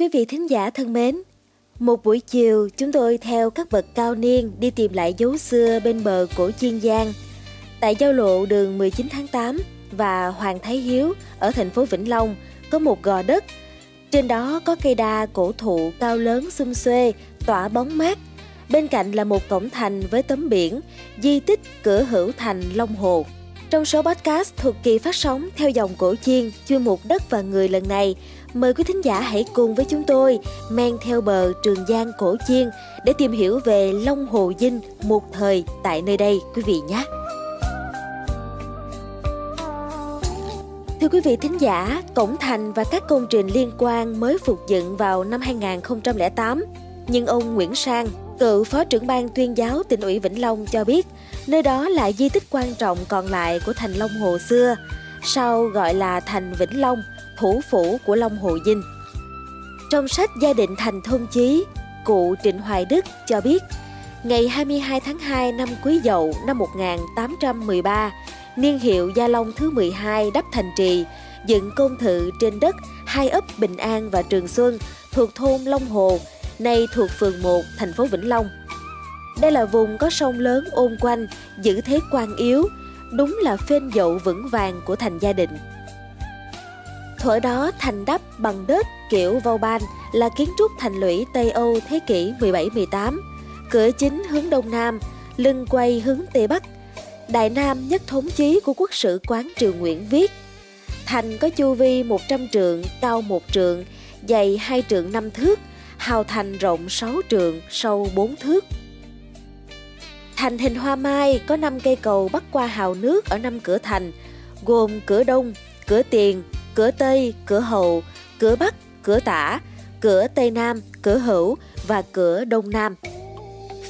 Quý vị thính giả thân mến, một buổi chiều chúng tôi theo các bậc cao niên đi tìm lại dấu xưa bên bờ cổ Chiên Giang. Tại giao lộ đường 19 tháng 8 và Hoàng Thái Hiếu ở thành phố Vĩnh Long có một gò đất. Trên đó có cây đa cổ thụ cao lớn xum xuê, tỏa bóng mát. Bên cạnh là một cổng thành với tấm biển Di tích cửa hữu thành Long Hồ. Trong số podcast thuộc kỳ phát sóng theo dòng cổ chiên chuyên mục đất và người lần này, mời quý thính giả hãy cùng với chúng tôi men theo bờ Trường Giang cổ chiên để tìm hiểu về Long Hồ Dinh một thời tại nơi đây quý vị nhé. Thưa quý vị thính giả, cổng thành và các công trình liên quan mới phục dựng vào năm 2008, nhưng ông Nguyễn Sang, cựu phó trưởng ban tuyên giáo tỉnh ủy Vĩnh Long cho biết, nơi đó là di tích quan trọng còn lại của thành Long Hồ xưa, sau gọi là thành Vĩnh Long, thủ phủ của Long Hồ Dinh. Trong sách Gia định thành thôn chí, cụ Trịnh Hoài Đức cho biết, ngày 22 tháng 2 năm Quý Dậu năm 1813, niên hiệu Gia Long thứ 12 đắp thành trì, dựng công thự trên đất hai ấp Bình An và Trường Xuân thuộc thôn Long Hồ, nay thuộc phường 1, thành phố Vĩnh Long. Đây là vùng có sông lớn ôm quanh, giữ thế quan yếu, đúng là phên dậu vững vàng của thành gia định. Thuở đó thành đắp bằng đất kiểu Vauban là kiến trúc thành lũy Tây Âu thế kỷ 17-18, cửa chính hướng đông nam, lưng quay hướng tây bắc. Đại Nam nhất thống chí của quốc sử quán Triều Nguyễn viết Thành có chu vi 100 trượng, cao 1 trượng, dày 2 trượng 5 thước, hào thành rộng 6 trượng, sâu 4 thước. Thành hình hoa mai có 5 cây cầu bắc qua hào nước ở năm cửa thành, gồm cửa đông, cửa tiền, cửa tây, cửa hậu, cửa bắc, cửa tả, cửa tây nam, cửa hữu và cửa đông nam.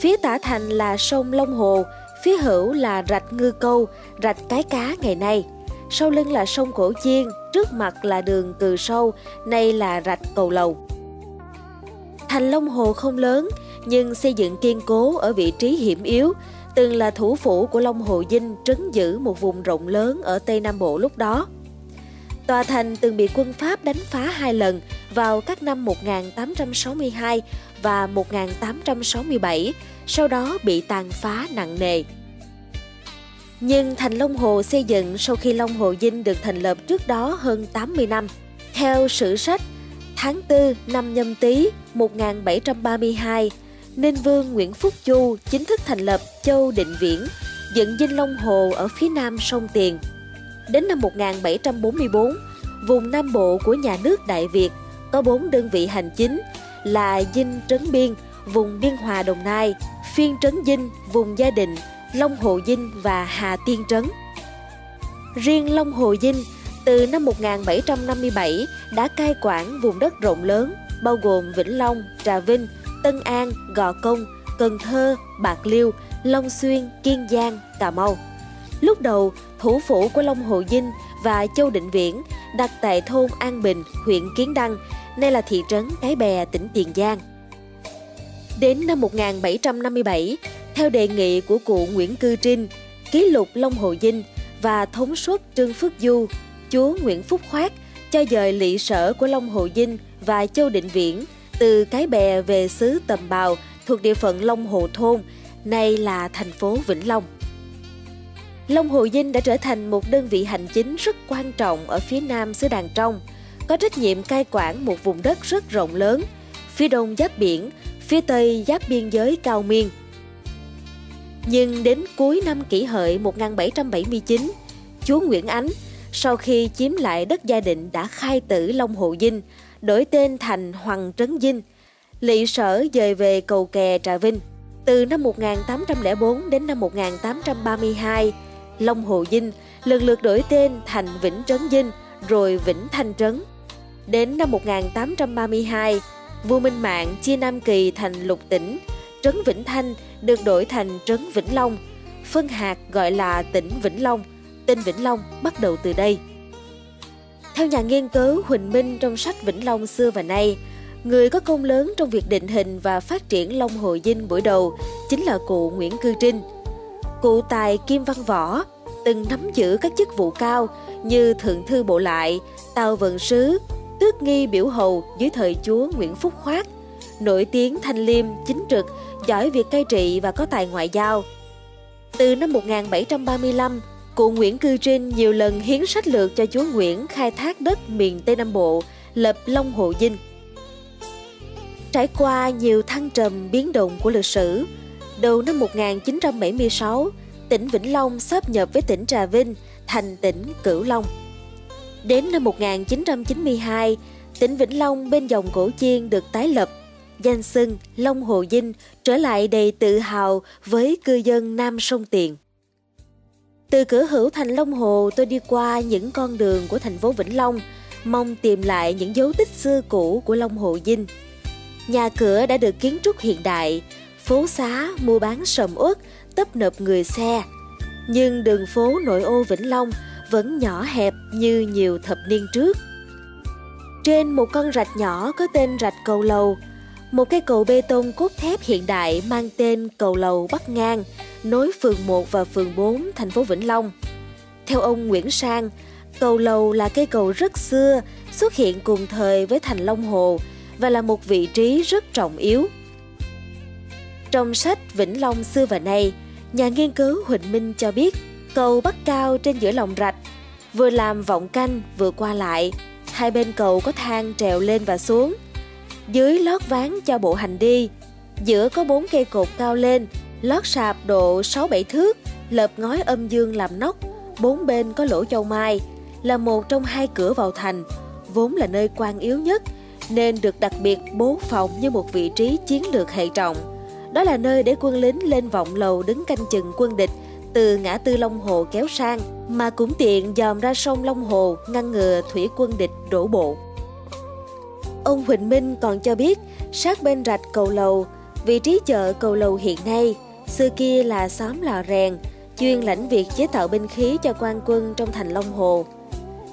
Phía tả thành là sông Long Hồ, phía hữu là rạch Ngư Câu, rạch Cái Cá ngày nay. Sau lưng là sông Cổ Chiên, trước mặt là đường Cừ Sâu, nay là rạch Cầu Lầu. Thành Long Hồ không lớn, nhưng xây dựng kiên cố ở vị trí hiểm yếu, từng là thủ phủ của Long Hồ Dinh trấn giữ một vùng rộng lớn ở Tây Nam Bộ lúc đó. Tòa thành từng bị quân Pháp đánh phá hai lần vào các năm 1862 và 1867, sau đó bị tàn phá nặng nề. Nhưng thành Long Hồ xây dựng sau khi Long Hồ Dinh được thành lập trước đó hơn 80 năm. Theo sử sách tháng 4 năm nhâm tý 1732, Ninh Vương Nguyễn Phúc Chu chính thức thành lập Châu Định Viễn, dựng dinh Long Hồ ở phía nam sông Tiền. Đến năm 1744, vùng Nam Bộ của nhà nước Đại Việt có bốn đơn vị hành chính là Dinh Trấn Biên, vùng Biên Hòa Đồng Nai, Phiên Trấn Dinh, vùng Gia Định, Long Hồ Dinh và Hà Tiên Trấn. Riêng Long Hồ Dinh từ năm 1757 đã cai quản vùng đất rộng lớn bao gồm Vĩnh Long, Trà Vinh, Tân An, Gò Công, Cần Thơ, Bạc Liêu, Long Xuyên, Kiên Giang, Cà Mau. Lúc đầu, thủ phủ của Long Hồ Dinh và Châu Định Viễn đặt tại thôn An Bình, huyện Kiến Đăng, nay là thị trấn Cái Bè, tỉnh Tiền Giang. Đến năm 1757, theo đề nghị của cụ Nguyễn Cư Trinh, ký lục Long Hồ Dinh và thống suất Trương Phước Du, chúa Nguyễn Phúc Khoát cho dời lỵ sở của Long Hồ Dinh và Châu Định Viễn từ Cái Bè về xứ Tầm Bào thuộc địa phận Long Hồ Thôn, nay là thành phố Vĩnh Long. Long Hồ Dinh đã trở thành một đơn vị hành chính rất quan trọng ở phía nam xứ Đàn Trong, có trách nhiệm cai quản một vùng đất rất rộng lớn, phía đông giáp biển, phía tây giáp biên giới Cao Miên. Nhưng đến cuối năm kỷ hợi 1779, chúa Nguyễn Ánh sau khi chiếm lại đất gia định đã khai tử Long Hộ Dinh, đổi tên thành Hoàng Trấn Dinh, lỵ sở dời về cầu kè Trà Vinh. Từ năm 1804 đến năm 1832, Long Hồ Dinh lần lượt đổi tên thành Vĩnh Trấn Dinh rồi Vĩnh Thanh Trấn. Đến năm 1832, vua Minh Mạng chia Nam Kỳ thành lục tỉnh, Trấn Vĩnh Thanh được đổi thành Trấn Vĩnh Long, phân hạt gọi là tỉnh Vĩnh Long, tên Vĩnh Long bắt đầu từ đây. Theo nhà nghiên cứu Huỳnh Minh trong sách Vĩnh Long xưa và nay, người có công lớn trong việc định hình và phát triển Long Hồ Dinh buổi đầu chính là cụ Nguyễn Cư Trinh. Cụ tài Kim Văn Võ từng nắm giữ các chức vụ cao như Thượng thư Bộ Lại, Tàu Vận Sứ, tước nghi biểu hầu dưới thời chúa Nguyễn Phúc Khoát, nổi tiếng thanh liêm, chính trực, giỏi việc cai trị và có tài ngoại giao. Từ năm 1735, cụ Nguyễn Cư Trinh nhiều lần hiến sách lược cho chúa Nguyễn khai thác đất miền Tây Nam Bộ, lập Long Hồ Dinh. Trải qua nhiều thăng trầm biến động của lịch sử, đầu năm 1976, tỉnh Vĩnh Long sáp nhập với tỉnh Trà Vinh thành tỉnh Cửu Long. Đến năm 1992, tỉnh Vĩnh Long bên dòng cổ chiên được tái lập, danh xưng Long Hồ Dinh trở lại đầy tự hào với cư dân Nam Sông Tiền. Từ cửa hữu thành Long Hồ tôi đi qua những con đường của thành phố Vĩnh Long, mong tìm lại những dấu tích xưa cũ của Long Hồ Dinh. Nhà cửa đã được kiến trúc hiện đại, phố xá, mua bán sầm uất, tấp nập người xe. Nhưng đường phố nội ô Vĩnh Long vẫn nhỏ hẹp như nhiều thập niên trước. Trên một con rạch nhỏ có tên rạch cầu lầu, một cây cầu bê tông cốt thép hiện đại mang tên cầu lầu Bắc Ngang, nối phường 1 và phường 4 thành phố Vĩnh Long. Theo ông Nguyễn Sang, cầu lầu là cây cầu rất xưa, xuất hiện cùng thời với thành Long Hồ và là một vị trí rất trọng yếu. Trong sách Vĩnh Long xưa và nay, nhà nghiên cứu Huỳnh Minh cho biết cầu bắc cao trên giữa lòng rạch, vừa làm vọng canh vừa qua lại, hai bên cầu có thang trèo lên và xuống. Dưới lót ván cho bộ hành đi, giữa có bốn cây cột cao lên, lót sạp độ 6-7 thước, lợp ngói âm dương làm nóc, bốn bên có lỗ châu mai, là một trong hai cửa vào thành, vốn là nơi quan yếu nhất, nên được đặc biệt bố phòng như một vị trí chiến lược hệ trọng. Đó là nơi để quân lính lên vọng lầu đứng canh chừng quân địch từ ngã tư Long Hồ kéo sang, mà cũng tiện dòm ra sông Long Hồ ngăn ngừa thủy quân địch đổ bộ. Ông Huỳnh Minh còn cho biết, sát bên rạch cầu lầu, vị trí chợ cầu lầu hiện nay, xưa kia là xóm lò rèn, chuyên lãnh việc chế tạo binh khí cho quan quân trong thành Long Hồ.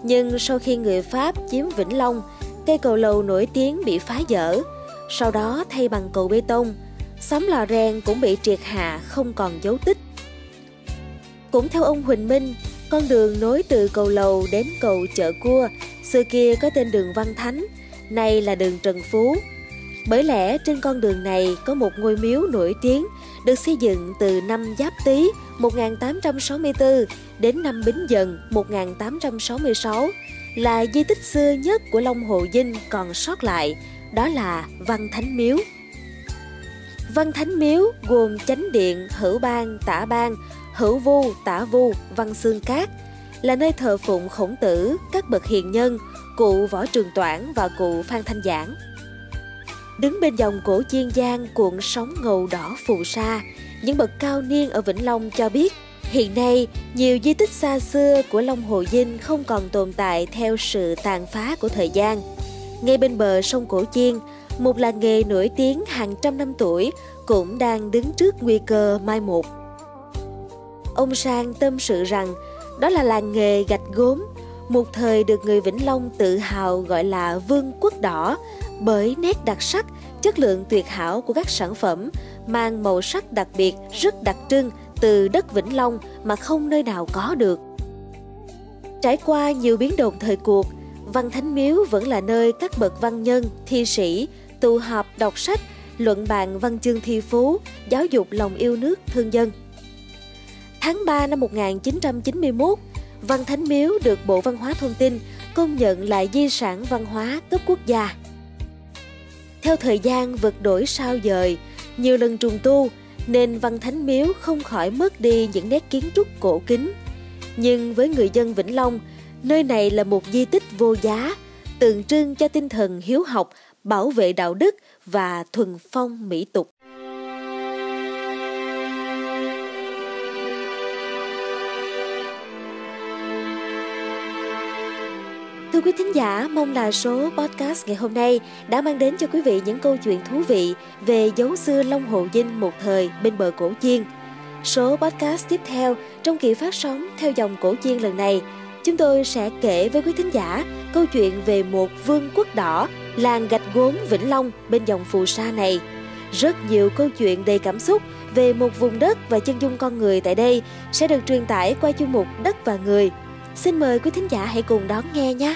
Nhưng sau khi người Pháp chiếm Vĩnh Long, cây cầu lầu nổi tiếng bị phá dở, sau đó thay bằng cầu bê tông, xóm lò rèn cũng bị triệt hạ không còn dấu tích. Cũng theo ông Huỳnh Minh, con đường nối từ cầu lầu đến cầu chợ cua, xưa kia có tên đường Văn Thánh, nay là đường Trần Phú. Bởi lẽ trên con đường này có một ngôi miếu nổi tiếng được xây dựng từ năm Giáp Tý 1864 đến năm Bính Dần 1866 là di tích xưa nhất của Long Hồ Dinh còn sót lại, đó là Văn Thánh Miếu. Văn Thánh Miếu gồm chánh điện, hữu bang, tả bang, hữu vu, tả vu, văn xương cát, là nơi thờ phụng khổng tử, các bậc hiền nhân, cụ Võ Trường Toản và cụ Phan Thanh Giảng. Đứng bên dòng cổ chiên giang cuộn sóng ngầu đỏ phù sa, những bậc cao niên ở Vĩnh Long cho biết Hiện nay, nhiều di tích xa xưa của Long Hồ Dinh không còn tồn tại theo sự tàn phá của thời gian. Ngay bên bờ sông Cổ Chiên, một làng nghề nổi tiếng hàng trăm năm tuổi cũng đang đứng trước nguy cơ mai một. Ông Sang tâm sự rằng đó là làng nghề gạch gốm, một thời được người Vĩnh Long tự hào gọi là vương quốc đỏ bởi nét đặc sắc, chất lượng tuyệt hảo của các sản phẩm mang màu sắc đặc biệt rất đặc trưng từ đất Vĩnh Long mà không nơi nào có được. Trải qua nhiều biến động thời cuộc, Văn Thánh Miếu vẫn là nơi các bậc văn nhân, thi sĩ tụ họp đọc sách, luận bàn văn chương thi phú, giáo dục lòng yêu nước thương dân. Tháng 3 năm 1991, Văn Thánh Miếu được Bộ Văn hóa Thông tin công nhận là di sản văn hóa cấp quốc gia. Theo thời gian vượt đổi sao dời, nhiều lần trùng tu, nên Văn Thánh Miếu không khỏi mất đi những nét kiến trúc cổ kính. Nhưng với người dân Vĩnh Long, nơi này là một di tích vô giá, tượng trưng cho tinh thần hiếu học, bảo vệ đạo đức và thuần phong mỹ tục. Thưa quý thính giả, mong là số podcast ngày hôm nay đã mang đến cho quý vị những câu chuyện thú vị về dấu xưa Long Hồ Dinh một thời bên bờ cổ chiên. Số podcast tiếp theo trong kỳ phát sóng theo dòng cổ chiên lần này, chúng tôi sẽ kể với quý thính giả câu chuyện về một vương quốc đỏ, làng gạch gốm Vĩnh Long bên dòng phù sa này. Rất nhiều câu chuyện đầy cảm xúc về một vùng đất và chân dung con người tại đây sẽ được truyền tải qua chương mục Đất và Người. Xin mời quý thính giả hãy cùng đón nghe nhé!